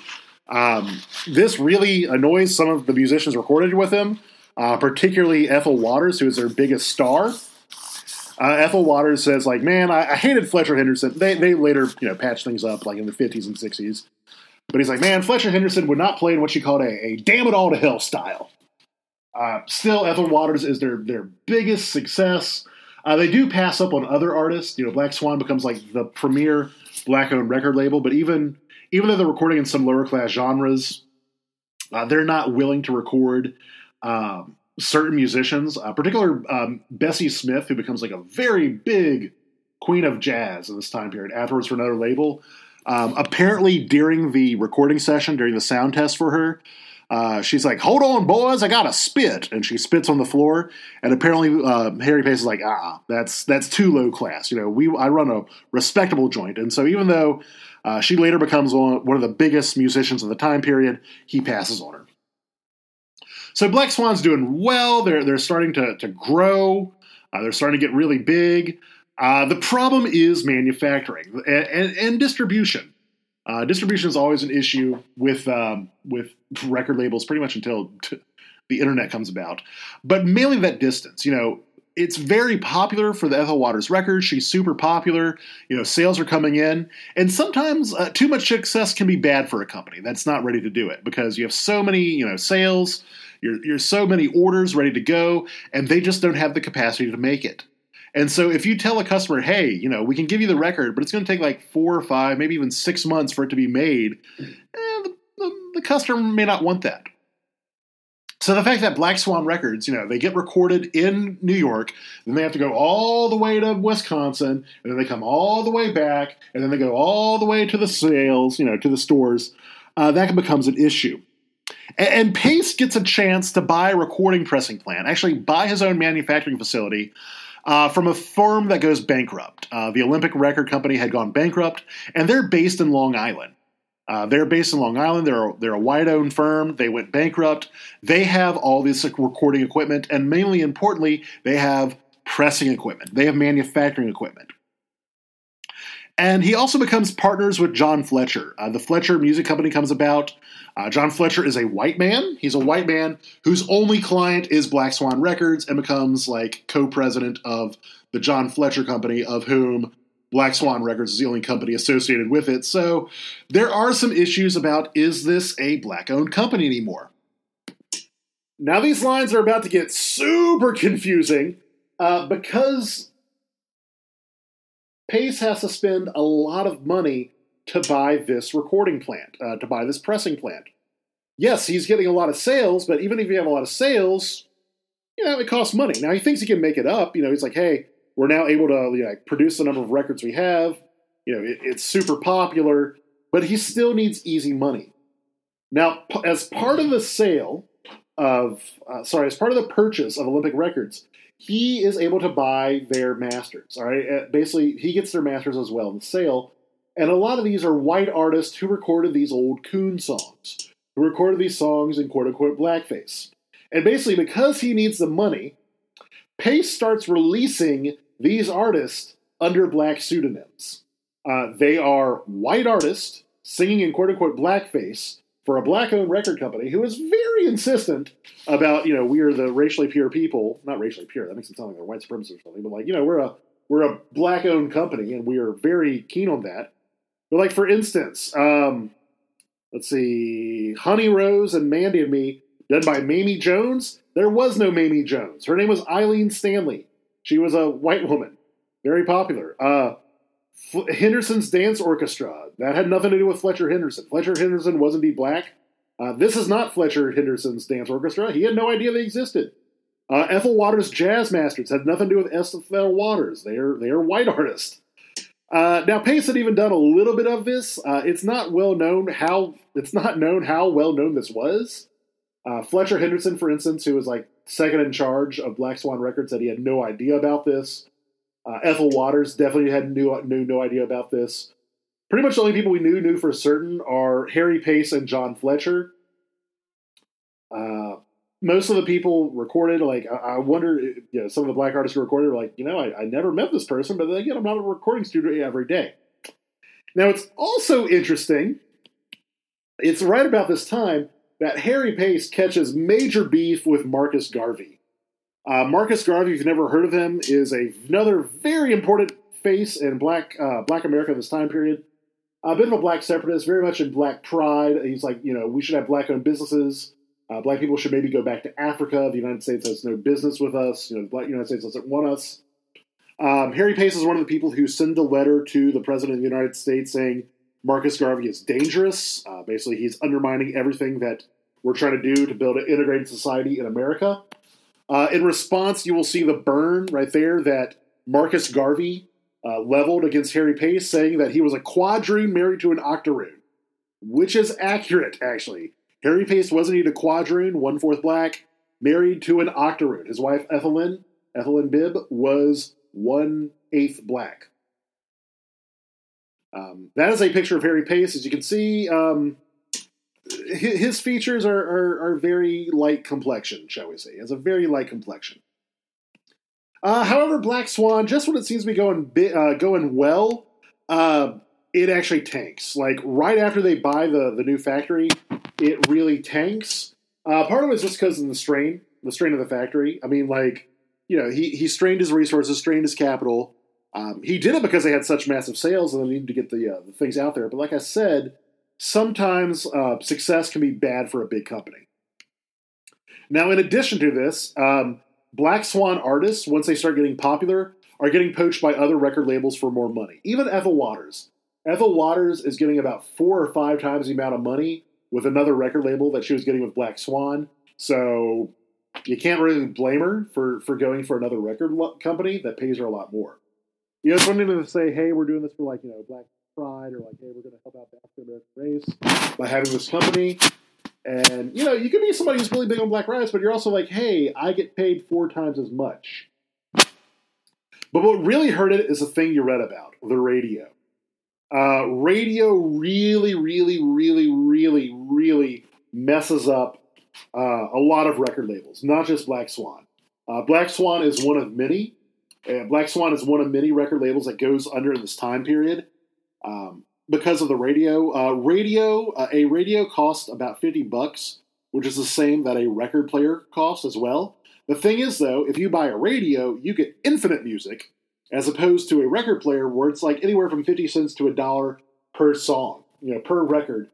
Um, this really annoys some of the musicians recorded with him, uh, particularly Ethel Waters, who is their biggest star. Uh, Ethel Waters says, like, man, I, I, hated Fletcher Henderson. They, they later, you know, patched things up, like in the 50s and 60s. But he's like, man, Fletcher Henderson would not play in what she called a, a damn it all to hell style. Uh, still, Ethel Waters is their their biggest success. Uh, they do pass up on other artists. You know, Black Swan becomes like the premier black-owned record label. But even even though they're recording in some lower class genres, uh, they're not willing to record um, certain musicians. Uh, particular um, Bessie Smith, who becomes like a very big queen of jazz in this time period. Afterwards, for another label. Um, apparently, during the recording session, during the sound test for her, uh, she's like, "Hold on, boys, I got to spit," and she spits on the floor. And apparently, uh, Harry Pace is like, "Ah, that's that's too low class." You know, we I run a respectable joint, and so even though uh, she later becomes one of the biggest musicians of the time period, he passes on her. So Black Swan's doing well. They're they're starting to to grow. Uh, they're starting to get really big. Uh, the problem is manufacturing and, and, and distribution. Uh, distribution is always an issue with um, with record labels, pretty much until t- the internet comes about. But mainly that distance, you know, it's very popular for the Ethel Waters record. She's super popular. You know, sales are coming in, and sometimes uh, too much success can be bad for a company that's not ready to do it because you have so many, you know, sales. You're, you're so many orders ready to go, and they just don't have the capacity to make it. And so if you tell a customer, hey, you know, we can give you the record, but it's going to take like four or five, maybe even six months for it to be made, eh, the, the, the customer may not want that. So the fact that Black Swan Records, you know, they get recorded in New York, then they have to go all the way to Wisconsin, and then they come all the way back, and then they go all the way to the sales, you know, to the stores, uh, that becomes an issue. And, Pace gets a chance to buy a recording pressing plant, actually buy his own manufacturing facility uh, from a firm that goes bankrupt. Uh, the Olympic Record Company had gone bankrupt, and they're based in Long Island. Uh, they're based in Long Island. They're a, they're a white owned firm. They went bankrupt. They have all this recording equipment, and mainly importantly, they have pressing equipment. They have manufacturing equipment. And he also becomes partners with John Fletcher. Uh, the Fletcher Music Company comes about. Uh, John Fletcher is a white man. He's a white man whose only client is Black Swan Records and becomes like co president of the John Fletcher Company, of whom Black Swan Records is the only company associated with it. So there are some issues about is this a black owned company anymore? Now, these lines are about to get super confusing uh, because Pace has to spend a lot of money to buy this recording plant, uh, to buy this pressing plant. Yes, he's getting a lot of sales, but even if you have a lot of sales, you know, it costs money. Now he thinks he can make it up. You know, he's like, hey, we're now able to you know, produce the number of records we have. You know, it, it's super popular, but he still needs easy money. Now, as part of the sale of, uh, sorry, as part of the purchase of Olympic Records, he is able to buy their masters. All right, uh, basically, he gets their masters as well in the sale. And a lot of these are white artists who recorded these old coon songs, who recorded these songs in quote unquote blackface. And basically, because he needs the money, Pace starts releasing these artists under black pseudonyms. Uh, they are white artists singing in quote unquote blackface for a black owned record company who is very insistent about, you know, we are the racially pure people. Not racially pure, that makes it sound like they're white supremacists or something, but like, you know, we're a we're a black owned company and we are very keen on that. But like for instance, um, let's see, Honey Rose and Mandy and Me, done by Mamie Jones. There was no Mamie Jones. Her name was Eileen Stanley. She was a white woman, very popular. Uh, Henderson's Dance Orchestra. That had nothing to do with Fletcher Henderson. Fletcher Henderson wasn't indeed black. Uh, this is not Fletcher Henderson's Dance Orchestra. He had no idea they existed. Uh, Ethel Waters Jazz Masters had nothing to do with Ethel Waters. They are they are white artists. Uh, now Pace had even done a little bit of this. Uh, it's not well known how it's not known how well known this was. Uh, Fletcher Henderson, for instance, who was like second in charge of Black Swan Records, said he had no idea about this. Uh, Ethel Waters definitely had knew, knew no idea about this. Pretty much the only people we knew knew for certain are Harry Pace and John Fletcher. Uh, most of the people recorded, like I, I wonder, you know, some of the black artists who recorded were like, you know, I, I never met this person, but again, I'm not a recording studio every day. Now it's also interesting. It's right about this time that Harry Pace catches major beef with Marcus Garvey. Uh, Marcus Garvey, if you've never heard of him, is a, another very important face in Black uh, Black America this time period. a bit of a black separatist, very much in black pride. He's like, you know, we should have black owned businesses. Uh, black people should maybe go back to Africa. The United States has no business with us. You know, the black United States doesn't want us. Um, Harry Pace is one of the people who send a letter to the President of the United States saying Marcus Garvey is dangerous. Uh, basically, he's undermining everything that we're trying to do to build an integrated society in America. Uh, in response, you will see the burn right there that Marcus Garvey uh, leveled against Harry Pace, saying that he was a quadroon married to an octoroon, which is accurate, actually. Harry Pace wasn't he a quadroon, one fourth black, married to an octoroon. His wife, Ethelyn, Ethelyn Bibb, was one eighth black. Um, that is a picture of Harry Pace. As you can see, um, his features are, are, are, very light complexion, shall we say. He has a very light complexion. Uh, however, Black Swan, just when it seems to be going uh, going well, uh, it actually tanks. Like right after they buy the the new factory, it really tanks. Uh, part of it is just because of the strain, the strain of the factory. I mean, like you know, he he strained his resources, strained his capital. Um, he did it because they had such massive sales and they needed to get the, uh, the things out there. But like I said, sometimes uh, success can be bad for a big company. Now, in addition to this, um, Black Swan artists, once they start getting popular, are getting poached by other record labels for more money. Even Ethel Waters. Ethel Waters is getting about four or five times the amount of money with another record label that she was getting with Black Swan. So you can't really blame her for, for going for another record company that pays her a lot more. You know, it's one to say, hey, we're doing this for like, you know, Black Pride, or like, hey, we're going to help out the African American race by having this company. And, you know, you can be somebody who's really big on Black Rights, but you're also like, hey, I get paid four times as much. But what really hurt it is the thing you read about the radio. Uh, radio really, really, really, really, really messes up uh, a lot of record labels, not just Black Swan. Uh, Black Swan is one of many. Black Swan is one of many record labels that goes under in this time period um, because of the radio. Uh, radio, uh, a radio costs about fifty bucks, which is the same that a record player costs as well. The thing is, though, if you buy a radio, you get infinite music, as opposed to a record player where it's like anywhere from fifty cents to a dollar per song, you know, per record.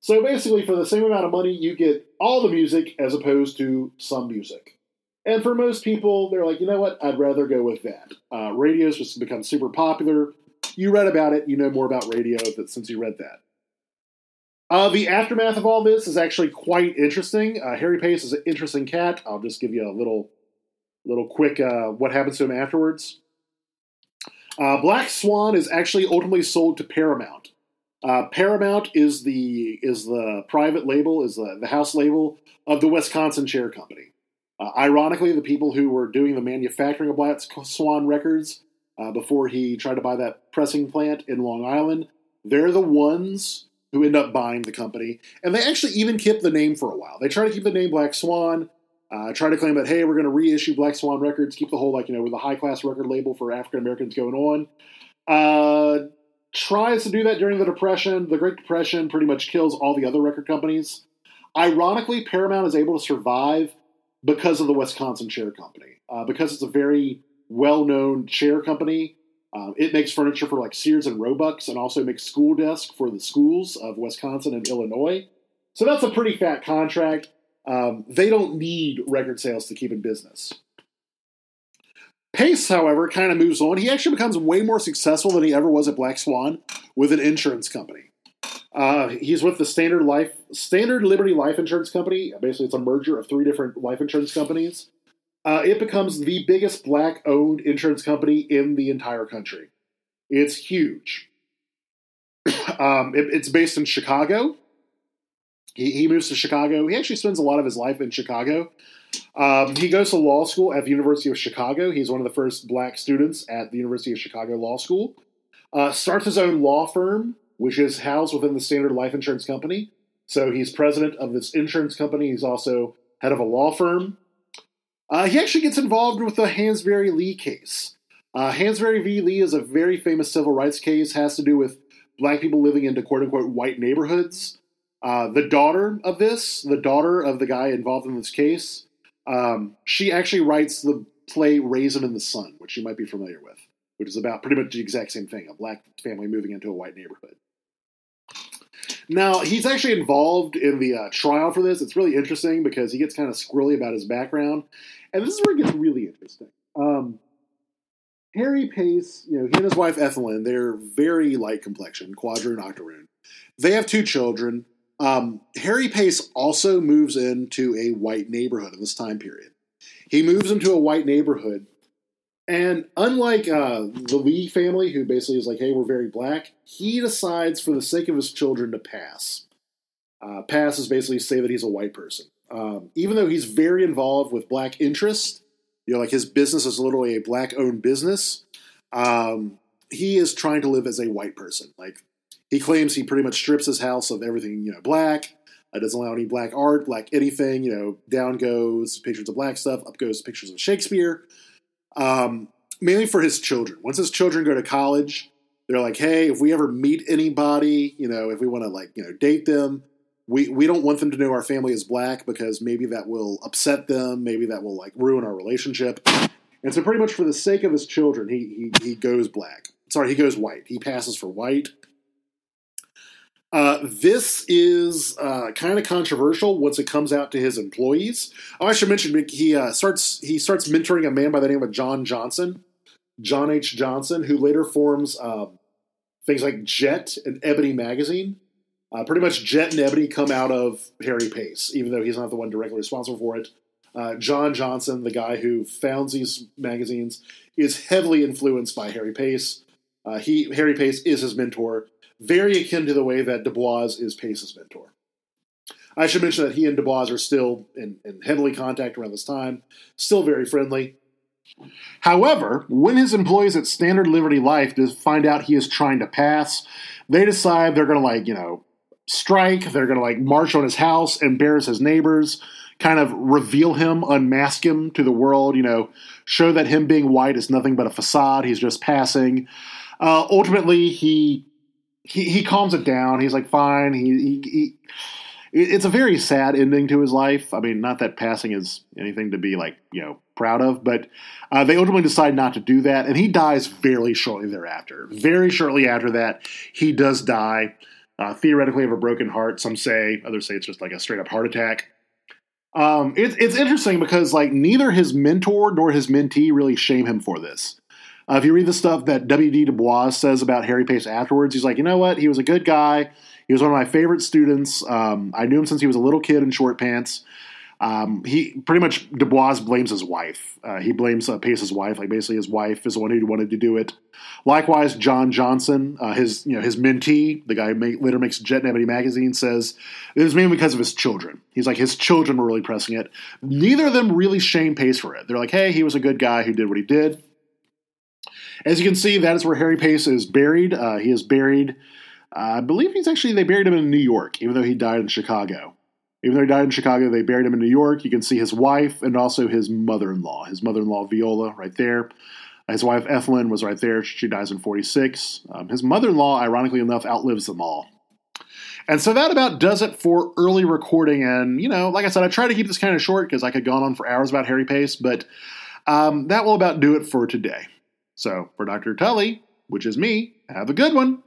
So basically, for the same amount of money, you get all the music as opposed to some music. And for most people, they're like, you know what? I'd rather go with that. Uh, radio's just become super popular. You read about it, you know more about radio that since you read that. Uh, the aftermath of all this is actually quite interesting. Uh, Harry Pace is an interesting cat. I'll just give you a little, little quick uh, what happens to him afterwards. Uh, Black Swan is actually ultimately sold to Paramount. Uh, Paramount is the is the private label, is the, the house label of the Wisconsin Chair Company. Uh, ironically, the people who were doing the manufacturing of Black Swan records uh, before he tried to buy that pressing plant in Long Island, they're the ones who end up buying the company. And they actually even kept the name for a while. They try to keep the name Black Swan, uh, try to claim that, hey, we're going to reissue Black Swan records, keep the whole, like, you know, with a high class record label for African Americans going on. Uh, tries to do that during the Depression. The Great Depression pretty much kills all the other record companies. Ironically, Paramount is able to survive because of the Wisconsin Chair Company, uh, because it's a very well known chair company. Um, it makes furniture for like Sears and Roebucks and also makes school desks for the schools of Wisconsin and Illinois. So that's a pretty fat contract. Um, they don't need record sales to keep in business. Pace, however, kind of moves on. He actually becomes way more successful than he ever was at Black Swan with an insurance company. Uh, he's with the Standard Life, Standard Liberty Life Insurance Company. Basically, it's a merger of three different life insurance companies. Uh, it becomes the biggest black-owned insurance company in the entire country. It's huge. um, it, it's based in Chicago. He, he, moves to Chicago. He actually spends a lot of his life in Chicago. Um, he goes to law school at the University of Chicago. He's one of the first black students at the University of Chicago Law School. Uh, starts his own law firm which is housed within the Standard Life Insurance Company. So he's president of this insurance company. He's also head of a law firm. Uh, he actually gets involved with the Hansberry Lee case. Uh, Hansberry v. Lee is a very famous civil rights case, has to do with black people living into quote unquote white neighborhoods. Uh, the daughter of this, the daughter of the guy involved in this case, um, she actually writes the play Raisin in the Sun, which you might be familiar with, which is about pretty much the exact same thing a black family moving into a white neighborhood. Now he's actually involved in the uh, trial for this. It's really interesting because he gets kind of squirrely about his background, and this is where it gets really interesting. Um, Harry Pace, you know, he and his wife Ethelyn, they're very light complexion, quadroon, octoroon. They have two children. Um, Harry Pace also moves into a white neighborhood in this time period. He moves into a white neighborhood, and unlike uh, the Lee family, who basically is like, "Hey, we're very black," he decides, for the sake of his children, to pass. Uh, pass is basically say that he's a white person, um, even though he's very involved with black interests. You know, like his business is literally a black-owned business. Um, he is trying to live as a white person. Like he claims he pretty much strips his house of everything, you know, black. Uh, doesn't allow any black art, black anything. You know, down goes pictures of black stuff, up goes pictures of Shakespeare. Um, mainly for his children. Once his children go to college, they're like, hey, if we ever meet anybody, you know, if we want to like, you know, date them, we we don't want them to know our family is black because maybe that will upset them, maybe that will like ruin our relationship. And so, pretty much for the sake of his children, he he, he goes black. Sorry, he goes white. He passes for white. Uh, this is uh, kind of controversial once it comes out to his employees. Oh, I should mention he uh, starts he starts mentoring a man by the name of John Johnson, John H. Johnson, who later forms um, things like Jet and Ebony magazine. Uh, pretty much, Jet and Ebony come out of Harry Pace, even though he's not the one directly responsible for it. Uh, John Johnson, the guy who founds these magazines, is heavily influenced by Harry Pace. Uh, he Harry Pace is his mentor very akin to the way that Du Bois is Pace's mentor. I should mention that he and Du Bois are still in, in heavily contact around this time, still very friendly. However, when his employees at Standard Liberty Life find out he is trying to pass, they decide they're going to, like, you know, strike, they're going to, like, march on his house, embarrass his neighbors, kind of reveal him, unmask him to the world, you know, show that him being white is nothing but a facade, he's just passing. Uh, ultimately, he he, he calms it down. He's like, fine. He, he, he, it's a very sad ending to his life. I mean, not that passing is anything to be like, you know, proud of, but uh, they ultimately decide not to do that, and he dies very shortly thereafter. Very shortly after that, he does die, uh, theoretically of a broken heart. Some say, others say it's just like a straight up heart attack. Um, it's it's interesting because like neither his mentor nor his mentee really shame him for this. Uh, if you read the stuff that W.D. Du Bois says about Harry Pace afterwards, he's like, you know what? He was a good guy. He was one of my favorite students. Um, I knew him since he was a little kid in short pants. Um, he pretty much Du Bois blames his wife. Uh, he blames uh, Pace's wife, like basically his wife is the one who wanted to do it. Likewise, John Johnson, uh, his you know his mentee, the guy who make, later makes Jet and Ebony magazine, says it was mainly because of his children. He's like his children were really pressing it. Neither of them really shame Pace for it. They're like, hey, he was a good guy who did what he did. As you can see, that is where Harry Pace is buried. Uh, he is buried. Uh, I believe he's actually they buried him in New York, even though he died in Chicago. Even though he died in Chicago, they buried him in New York. You can see his wife and also his mother-in-law. His mother-in-law Viola, right there. His wife Ethelyn was right there. She dies in 46. Um, his mother-in-law, ironically enough, outlives them all. And so that about does it for early recording. And, you know, like I said, I try to keep this kind of short because I could go on for hours about Harry Pace, but um, that will about do it for today. So for Dr. Tully, which is me, have a good one.